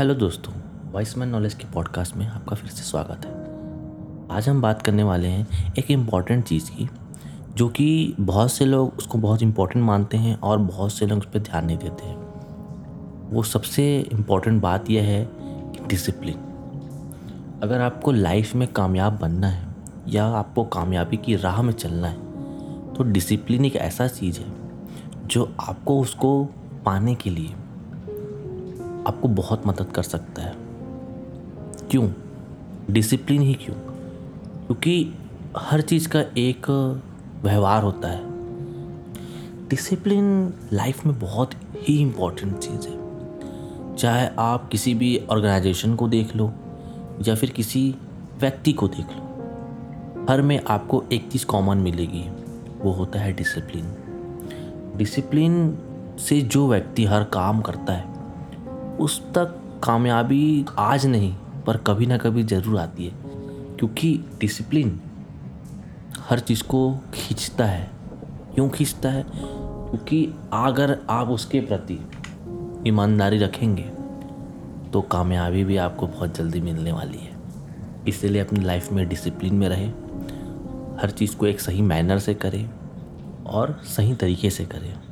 Hello दोस्तों voice man knowledge के podcast में आपका फिर से स्वागत है। आज हम बात करने वाले हैं एक इंपॉर्टेंट चीज़ की, जो कि बहुत से लोग उसको बहुत इंपॉर्टेंट मानते हैं और बहुत से लोग उस पर ध्यान नहीं देते हैं। वो सबसे इंपॉर्टेंट बात यह है कि डिसिप्लिन अगर आपको लाइफ में कामयाब बनना है या आपको कामयाबी की राह में चलना है तो डिसिप्लिन एक ऐसा चीज़ है, जो आपको उसको पाने के लिए आपको बहुत मदद कर सकता है। क्यों? डिसिप्लिन ही क्यों? क्योंकि हर चीज़ का एक व्यवहार होता है। डिसिप्लिन लाइफ में बहुत ही इम्पोर्टेंट चीज़ है। चाहे आप किसी भी ऑर्गेनाइजेशन को देख लो, या फिर किसी व्यक्ति को देख लो, हर में आपको एक चीज़ कॉमन मिलेगी, वो होता है डिसिप्लिन डिसिप्लिन से जो व्यक्ति हर काम करता है उस तक कामयाबी आज नहीं, पर कभी ना कभी ज़रूर आती है। क्योंकि डिसिप्लिन हर चीज़ को खींचता है। क्यों खींचता है? क्योंकि अगर आप उसके प्रति ईमानदारी रखेंगे तो कामयाबी भी आपको बहुत जल्दी मिलने वाली है। इसलिए अपनी लाइफ में डिसिप्लिन में रहें। हर चीज़ को एक सही मैनर से करें और सही तरीके से करें।